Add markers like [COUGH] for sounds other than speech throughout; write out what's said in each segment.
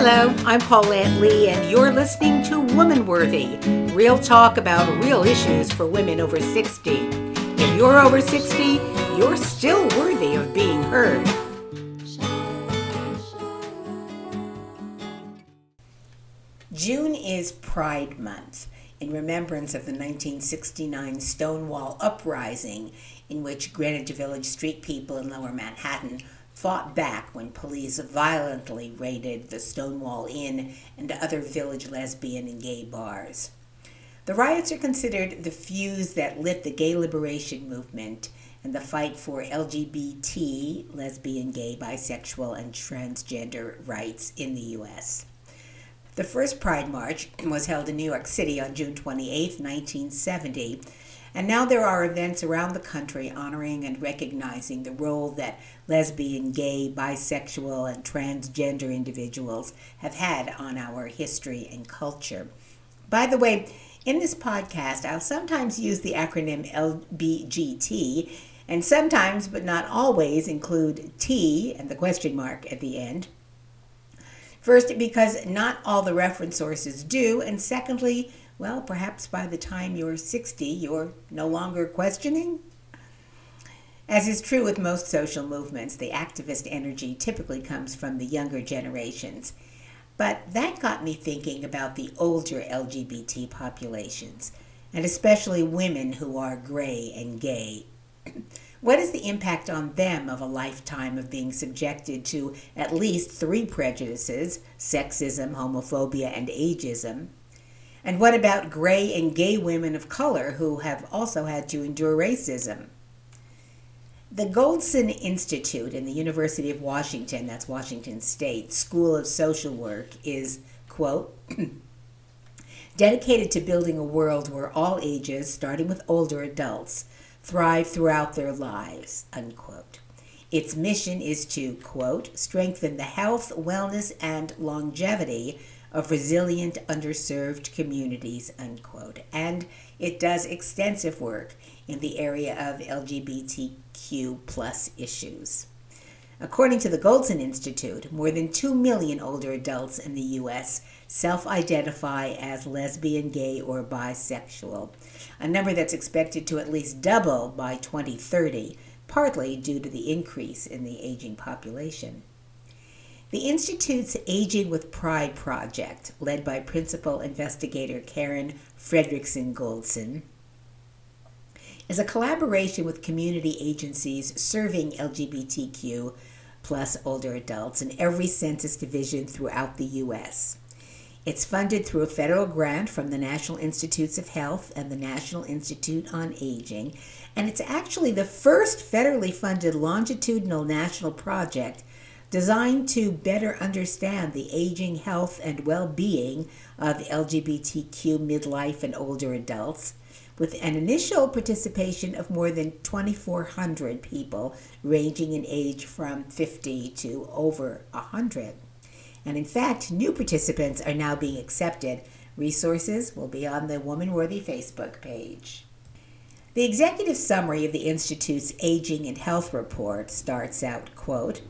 Hello, I'm Paulette Lee, and you're listening to Woman Worthy real talk about real issues for women over 60. If you're over 60, you're still worthy of being heard. June is Pride Month in remembrance of the 1969 Stonewall Uprising, in which Greenwich Village street people in lower Manhattan fought back when police violently raided the Stonewall Inn and other village lesbian and gay bars. The riots are considered the fuse that lit the gay liberation movement and the fight for LGBT, lesbian, gay, bisexual, and transgender rights in the U.S. The first Pride March was held in New York City on June 28, 1970, and now there are events around the country honoring and recognizing the role that lesbian, gay, bisexual, and transgender individuals have had on our history and culture. By the way, in this podcast, I'll sometimes use the acronym LBGT, and sometimes, but not always, include T and the question mark at the end. First, because not all the reference sources do, and secondly, well, perhaps by the time you're 60, you're no longer questioning. As is true with most social movements, the activist energy typically comes from the younger generations. But that got me thinking about the older LGBT populations, and especially women who are gray and gay. [CLEARS THROAT] What is the impact on them of a lifetime of being subjected to at least three prejudices sexism, homophobia, and ageism? And what about gray and gay women of color who have also had to endure racism? The Goldsen Institute in the University of Washington, that's Washington State, School of Social Work, is, quote, [CLEARS THROAT] dedicated to building a world where all ages, starting with older adults, thrive throughout their lives, unquote. Its mission is to, quote, strengthen the health, wellness, and longevity of resilient, underserved communities, unquote. And it does extensive work in the area of LGBTQ plus issues. According to the Goldsen Institute, more than 2 million older adults in the U.S. self identify as lesbian, gay, or bisexual, a number that's expected to at least double by 2030, partly due to the increase in the aging population. The Institute's Aging with Pride project, led by principal investigator Karen Fredriksen Goldsen, is a collaboration with community agencies serving LGBTQ plus older adults in every census division throughout the U.S. It's funded through a federal grant from the National Institutes of Health and the National Institute on Aging, and it's actually the first federally funded longitudinal national project designed to better understand the aging health and well being of LGBTQ midlife and older adults with an initial participation of more than 2,400 people, ranging in age from 50 to over 100. And in fact, new participants are now being accepted. Resources will be on the Woman Worthy Facebook page. The executive summary of the Institute's Aging and Health Report starts out, quote,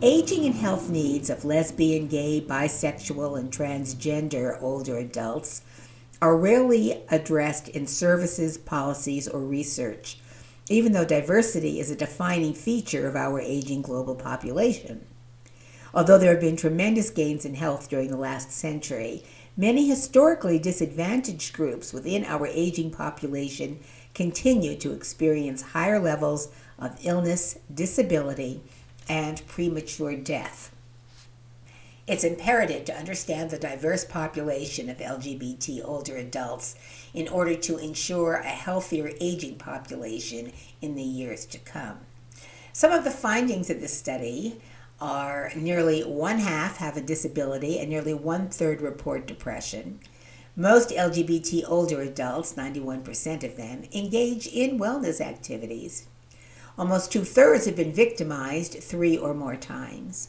Aging and health needs of lesbian, gay, bisexual, and transgender older adults are rarely addressed in services, policies, or research, even though diversity is a defining feature of our aging global population. Although there have been tremendous gains in health during the last century, many historically disadvantaged groups within our aging population continue to experience higher levels of illness, disability, and premature death. It's imperative to understand the diverse population of LGBT older adults in order to ensure a healthier aging population in the years to come. Some of the findings of this study are nearly one half have a disability and nearly one third report depression. Most LGBT older adults, 91% of them, engage in wellness activities. Almost two thirds have been victimized three or more times.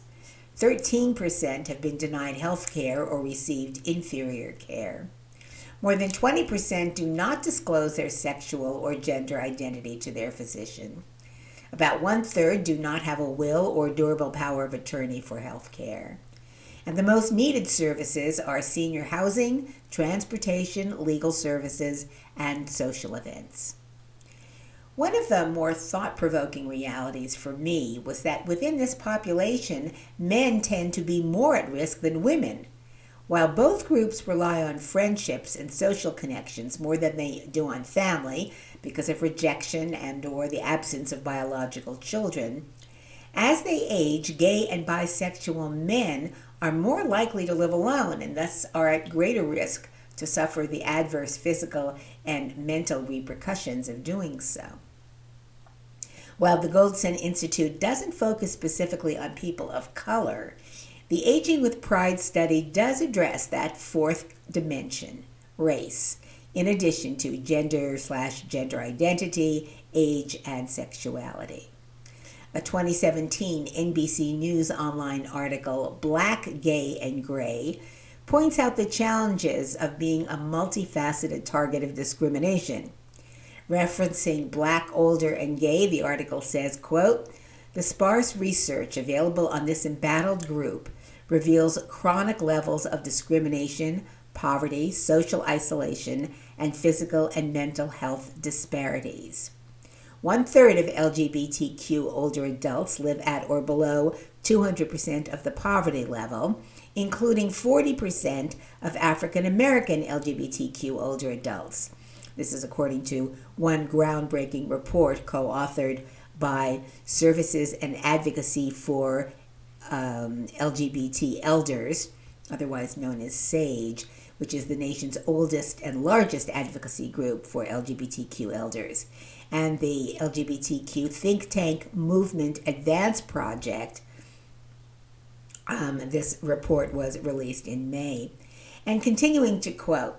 13% have been denied health care or received inferior care. More than 20% do not disclose their sexual or gender identity to their physician. About one third do not have a will or durable power of attorney for health care. And the most needed services are senior housing, transportation, legal services, and social events. One of the more thought provoking realities for me was that within this population, men tend to be more at risk than women. While both groups rely on friendships and social connections more than they do on family because of rejection and or the absence of biological children, as they age, gay and bisexual men are more likely to live alone and thus are at greater risk to suffer the adverse physical and mental repercussions of doing so. While the Goldsen Institute doesn't focus specifically on people of color, the Aging with Pride study does address that fourth dimension, race, in addition to gender slash gender identity, age, and sexuality. A 2017 NBC News online article, Black, Gay, and Gray, points out the challenges of being a multifaceted target of discrimination Referencing Black, Older, and Gay, the article says, quote, the sparse research available on this embattled group reveals chronic levels of discrimination, poverty, social isolation, and physical and mental health disparities. One third of LGBTQ older adults live at or below 200% of the poverty level, including 40% of African American LGBTQ older adults. This is according to one groundbreaking report co authored by Services and Advocacy for um, LGBT Elders, otherwise known as SAGE, which is the nation's oldest and largest advocacy group for LGBTQ elders. And the LGBTQ think tank Movement Advance Project. Um, this report was released in May. And continuing to quote,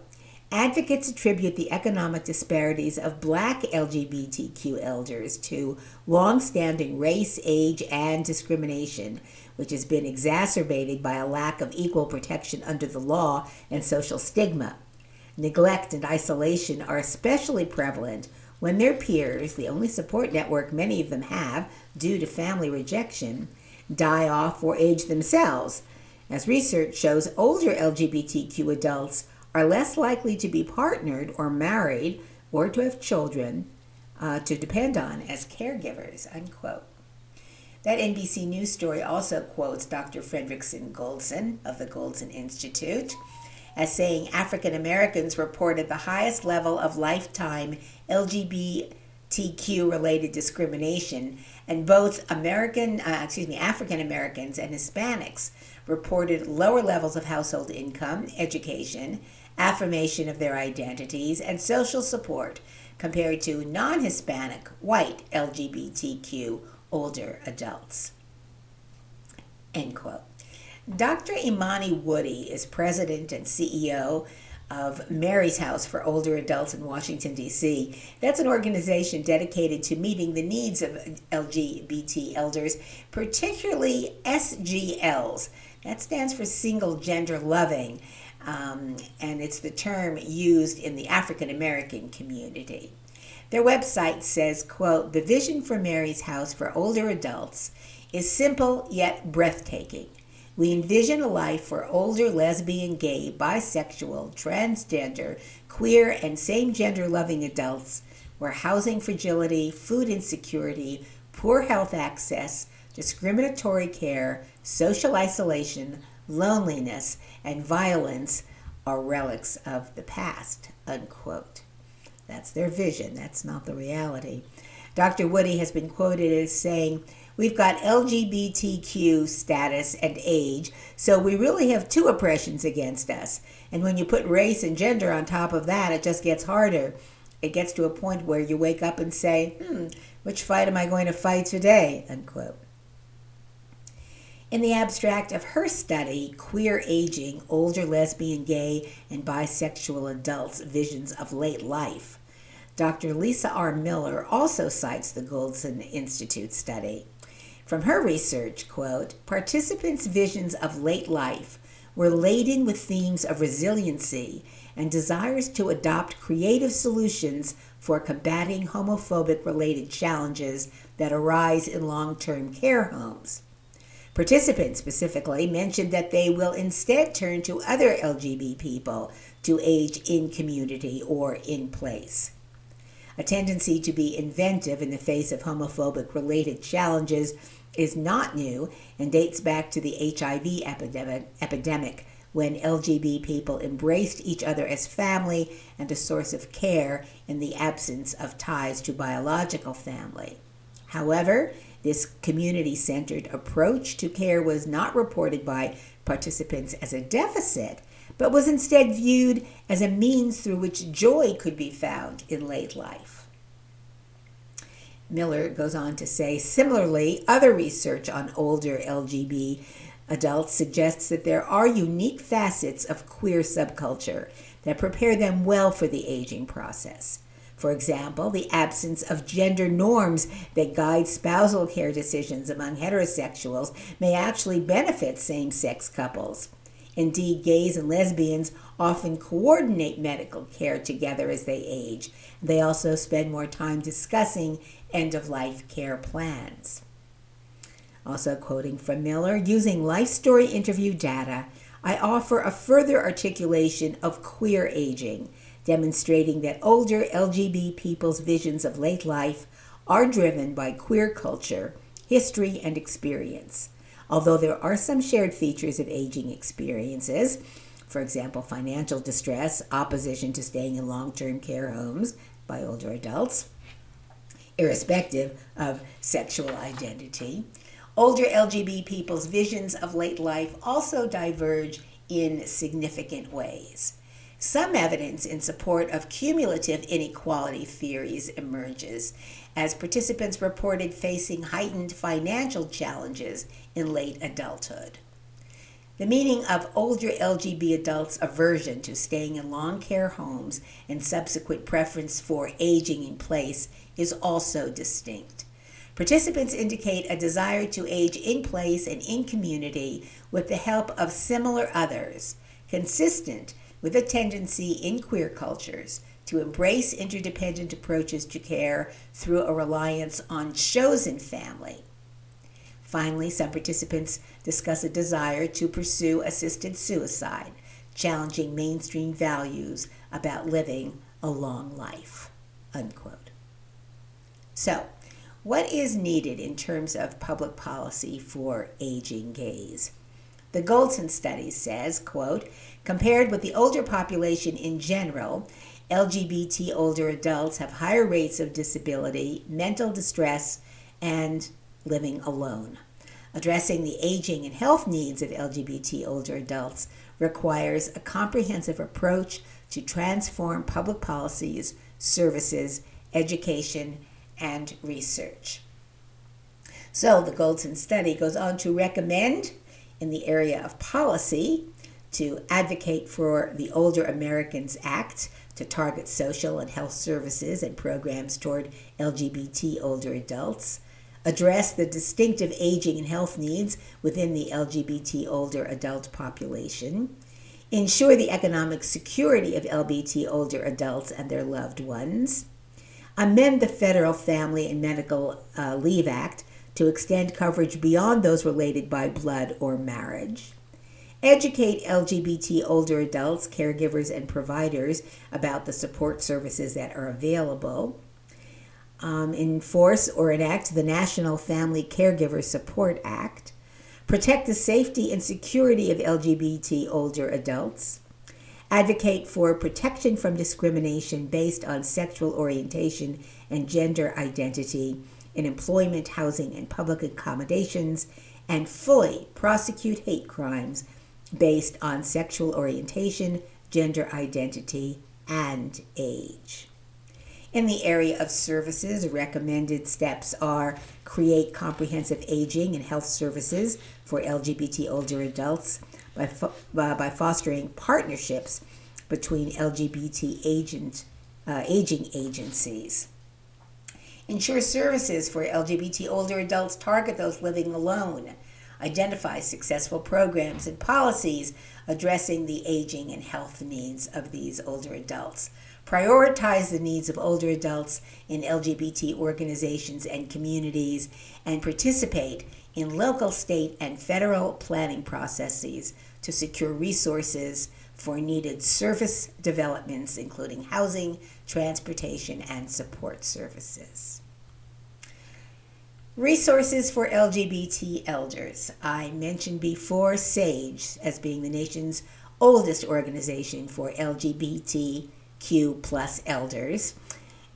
Advocates attribute the economic disparities of black LGBTQ elders to long-standing race, age, and discrimination, which has been exacerbated by a lack of equal protection under the law and social stigma. Neglect and isolation are especially prevalent when their peers, the only support network many of them have due to family rejection, die off or age themselves. As research shows, older LGBTQ adults are less likely to be partnered or married or to have children uh, to depend on as caregivers, unquote. That NBC News story also quotes Dr. Fredriksen Goldsen of the Goldsen Institute as saying African Americans reported the highest level of lifetime LGBTQ related discrimination, and both American, uh, excuse me, African Americans and Hispanics reported lower levels of household income, education, affirmation of their identities, and social support compared to non Hispanic white LGBTQ older adults. End quote. Dr. Imani Woody is president and CEO of Mary's House for Older Adults in Washington, D.C. That's an organization dedicated to meeting the needs of LGBT elders, particularly SGLs. That stands for single gender loving um, and it's the term used in the African American community. Their website says, quote, the vision for Mary's House for older adults is simple yet breathtaking. We envision a life for older lesbian, gay, bisexual, transgender, queer, and same gender loving adults where housing fragility, food insecurity, poor health access, discriminatory care, social isolation, loneliness, and violence are relics of the past, unquote. That's their vision, that's not the reality. Dr. Woody has been quoted as saying, We've got LGBTQ status and age, so we really have two oppressions against us. And when you put race and gender on top of that, it just gets harder. It gets to a point where you wake up and say, hmm, which fight am I going to fight today? Unquote. In the abstract of her study, Queer Aging Older Lesbian, Gay, and Bisexual Adults Visions of Late Life, Dr. Lisa R. Miller also cites the Goldsen Institute study. From her research, quote, participants' visions of late life were laden with themes of resiliency and desires to adopt creative solutions for combating homophobic related challenges that arise in long term care homes. Participants specifically mentioned that they will instead turn to other LGB people to age in community or in place. A tendency to be inventive in the face of homophobic related challenges is not new and dates back to the HIV epidemic, when LGB people embraced each other as family and a source of care in the absence of ties to biological family. However, this community centered approach to care was not reported by participants as a deficit, but was instead viewed as a means through which joy could be found in late life. Miller goes on to say similarly, other research on older LGBT adults suggests that there are unique facets of queer subculture that prepare them well for the aging process. For example, the absence of gender norms that guide spousal care decisions among heterosexuals may actually benefit same sex couples. Indeed, gays and lesbians often coordinate medical care together as they age. They also spend more time discussing end of life care plans. Also, quoting from Miller, using life story interview data, I offer a further articulation of queer aging demonstrating that older LGBT people's visions of late life are driven by queer culture, history, and experience. Although there are some shared features of aging experiences, for example, financial distress, opposition to staying in long term care homes by older adults, irrespective of sexual identity, older LGBT people's visions of late life also diverge in significant ways. Some evidence in support of cumulative inequality theories emerges as participants reported facing heightened financial challenges in late adulthood. The meaning of older LGBT adults' aversion to staying in long care homes and subsequent preference for aging in place is also distinct. Participants indicate a desire to age in place and in community with the help of similar others, consistent with a tendency in queer cultures to embrace interdependent approaches to care through a reliance on chosen family. Finally, some participants discuss a desire to pursue assisted suicide, challenging mainstream values about living a long life. Unquote. So, what is needed in terms of public policy for aging gays? The Goldsen study says, quote, compared with the older population in general, LGBT older adults have higher rates of disability, mental distress, and living alone. Addressing the aging and health needs of LGBT older adults requires a comprehensive approach to transform public policies, services, education, and research. So the Goldsen study goes on to recommend in the area of policy to advocate for the Older Americans Act to target social and health services and programs toward LGBT older adults, address the distinctive aging and health needs within the LGBT older adult population, ensure the economic security of LGBT older adults and their loved ones, amend the Federal Family and Medical uh, Leave Act to extend coverage beyond those related by blood or marriage. Educate LGBT older adults, caregivers, and providers about the support services that are available. Um, enforce or enact the National Family Caregiver Support Act. Protect the safety and security of LGBT older adults. Advocate for protection from discrimination based on sexual orientation and gender identity in employment, housing, and public accommodations, and fully prosecute hate crimes based on sexual orientation, gender identity, and age. In the area of services, recommended steps are create comprehensive aging and health services for LGBT older adults by, fo- uh, by fostering partnerships between LGBT agent, uh, aging agencies. Ensure services for LGBT older adults target those living alone. Identify successful programs and policies addressing the aging and health needs of these older adults. prioritize the needs of older adults in LGBT organizations and communities, and participate in local, state, and federal planning processes to secure resources for needed service developments, including housing, transportation, and support services. Resources for LGBT elders. I mentioned before SAGE as being the nation's oldest organization for LGBTQ plus elders.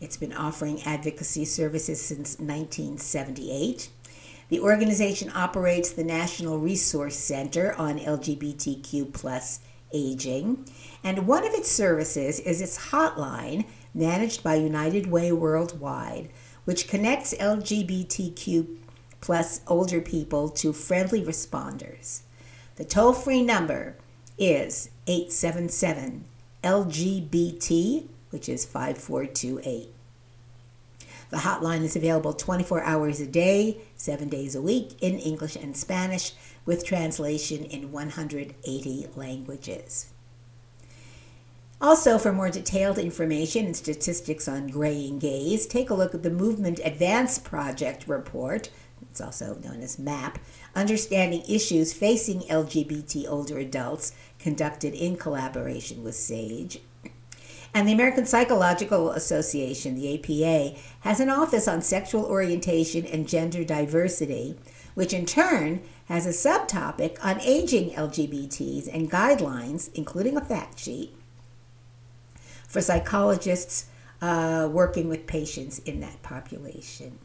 It's been offering advocacy services since 1978. The organization operates the National Resource Center on LGBTQ plus aging, and one of its services is its hotline managed by United Way Worldwide, which connects LGBTQ plus older people to friendly responders. The toll free number is 877 LGBT, which is 5428. The hotline is available 24 hours a day, seven days a week in English and Spanish, with translation in 180 languages. Also, for more detailed information and statistics on graying gays, take a look at the Movement Advance Project report, it's also known as MAP, Understanding Issues Facing LGBT Older Adults, conducted in collaboration with SAGE. And the American Psychological Association, the APA, has an office on sexual orientation and gender diversity, which in turn has a subtopic on aging LGBTs and guidelines, including a fact sheet, for psychologists uh, working with patients in that population.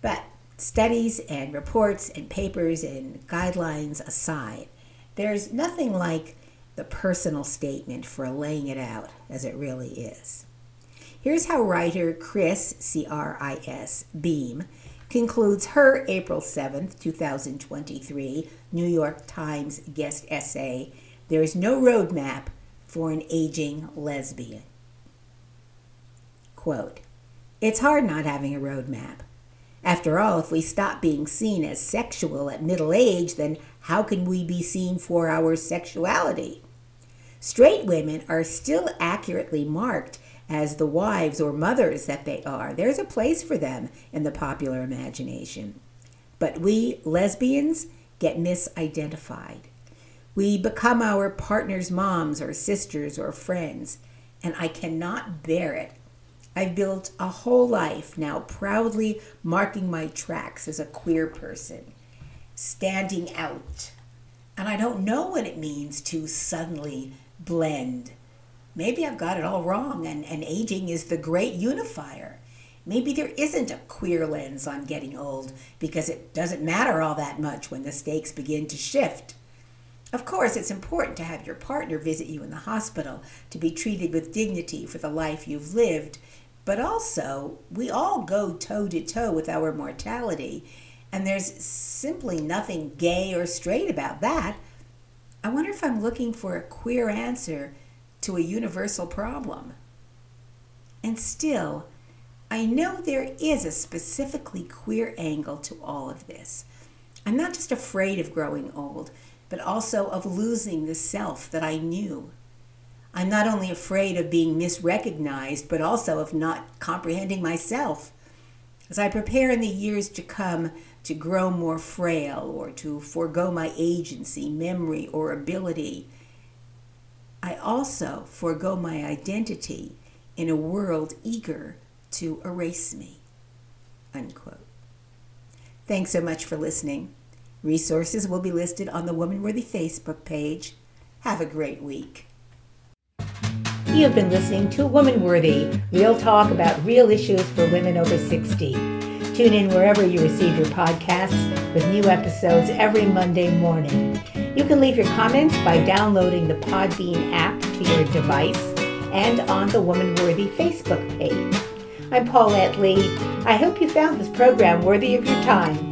But studies and reports and papers and guidelines aside, there's nothing like the personal statement for laying it out as it really is. Here's how writer Cris, C R I S, Beam, concludes her April 7th, 2023 New York Times guest essay There is no roadmap for an aging lesbian. Quote, It's hard not having a roadmap. After all, if we stop being seen as sexual at middle age, then how can we be seen for our sexuality? Straight women are still accurately marked as the wives or mothers that they are. There's a place for them in the popular imagination. But we lesbians get misidentified. We become our partner's moms or sisters or friends, and I cannot bear it. I've built a whole life now proudly marking my tracks as a queer person, standing out. And I don't know what it means to suddenly blend. Maybe I've got it all wrong, and, and aging is the great unifier. Maybe there isn't a queer lens on getting old because it doesn't matter all that much when the stakes begin to shift. Of course, it's important to have your partner visit you in the hospital to be treated with dignity for the life you've lived, but also we all go toe to toe with our mortality, and there's simply nothing gay or straight about that. I wonder if I'm looking for a queer answer to a universal problem. And still, I know there is a specifically queer angle to all of this. I'm not just afraid of growing old, but also of losing the self that I knew. I'm not only afraid of being misrecognized, but also of not comprehending myself. As I prepare in the years to come to grow more frail or to forego my agency, memory, or ability, I also forego my identity in a world eager to erase me. Unquote. Thanks so much for listening. Resources will be listed on the Woman Worthy Facebook page. Have a great week. You have been listening to Woman Worthy, real talk about real issues for women over 60. Tune in wherever you receive your podcasts with new episodes every Monday morning. You can leave your comments by downloading the Podbean app to your device and on the Woman Worthy Facebook page. I'm Paulette Lee. I hope you found this program worthy of your time.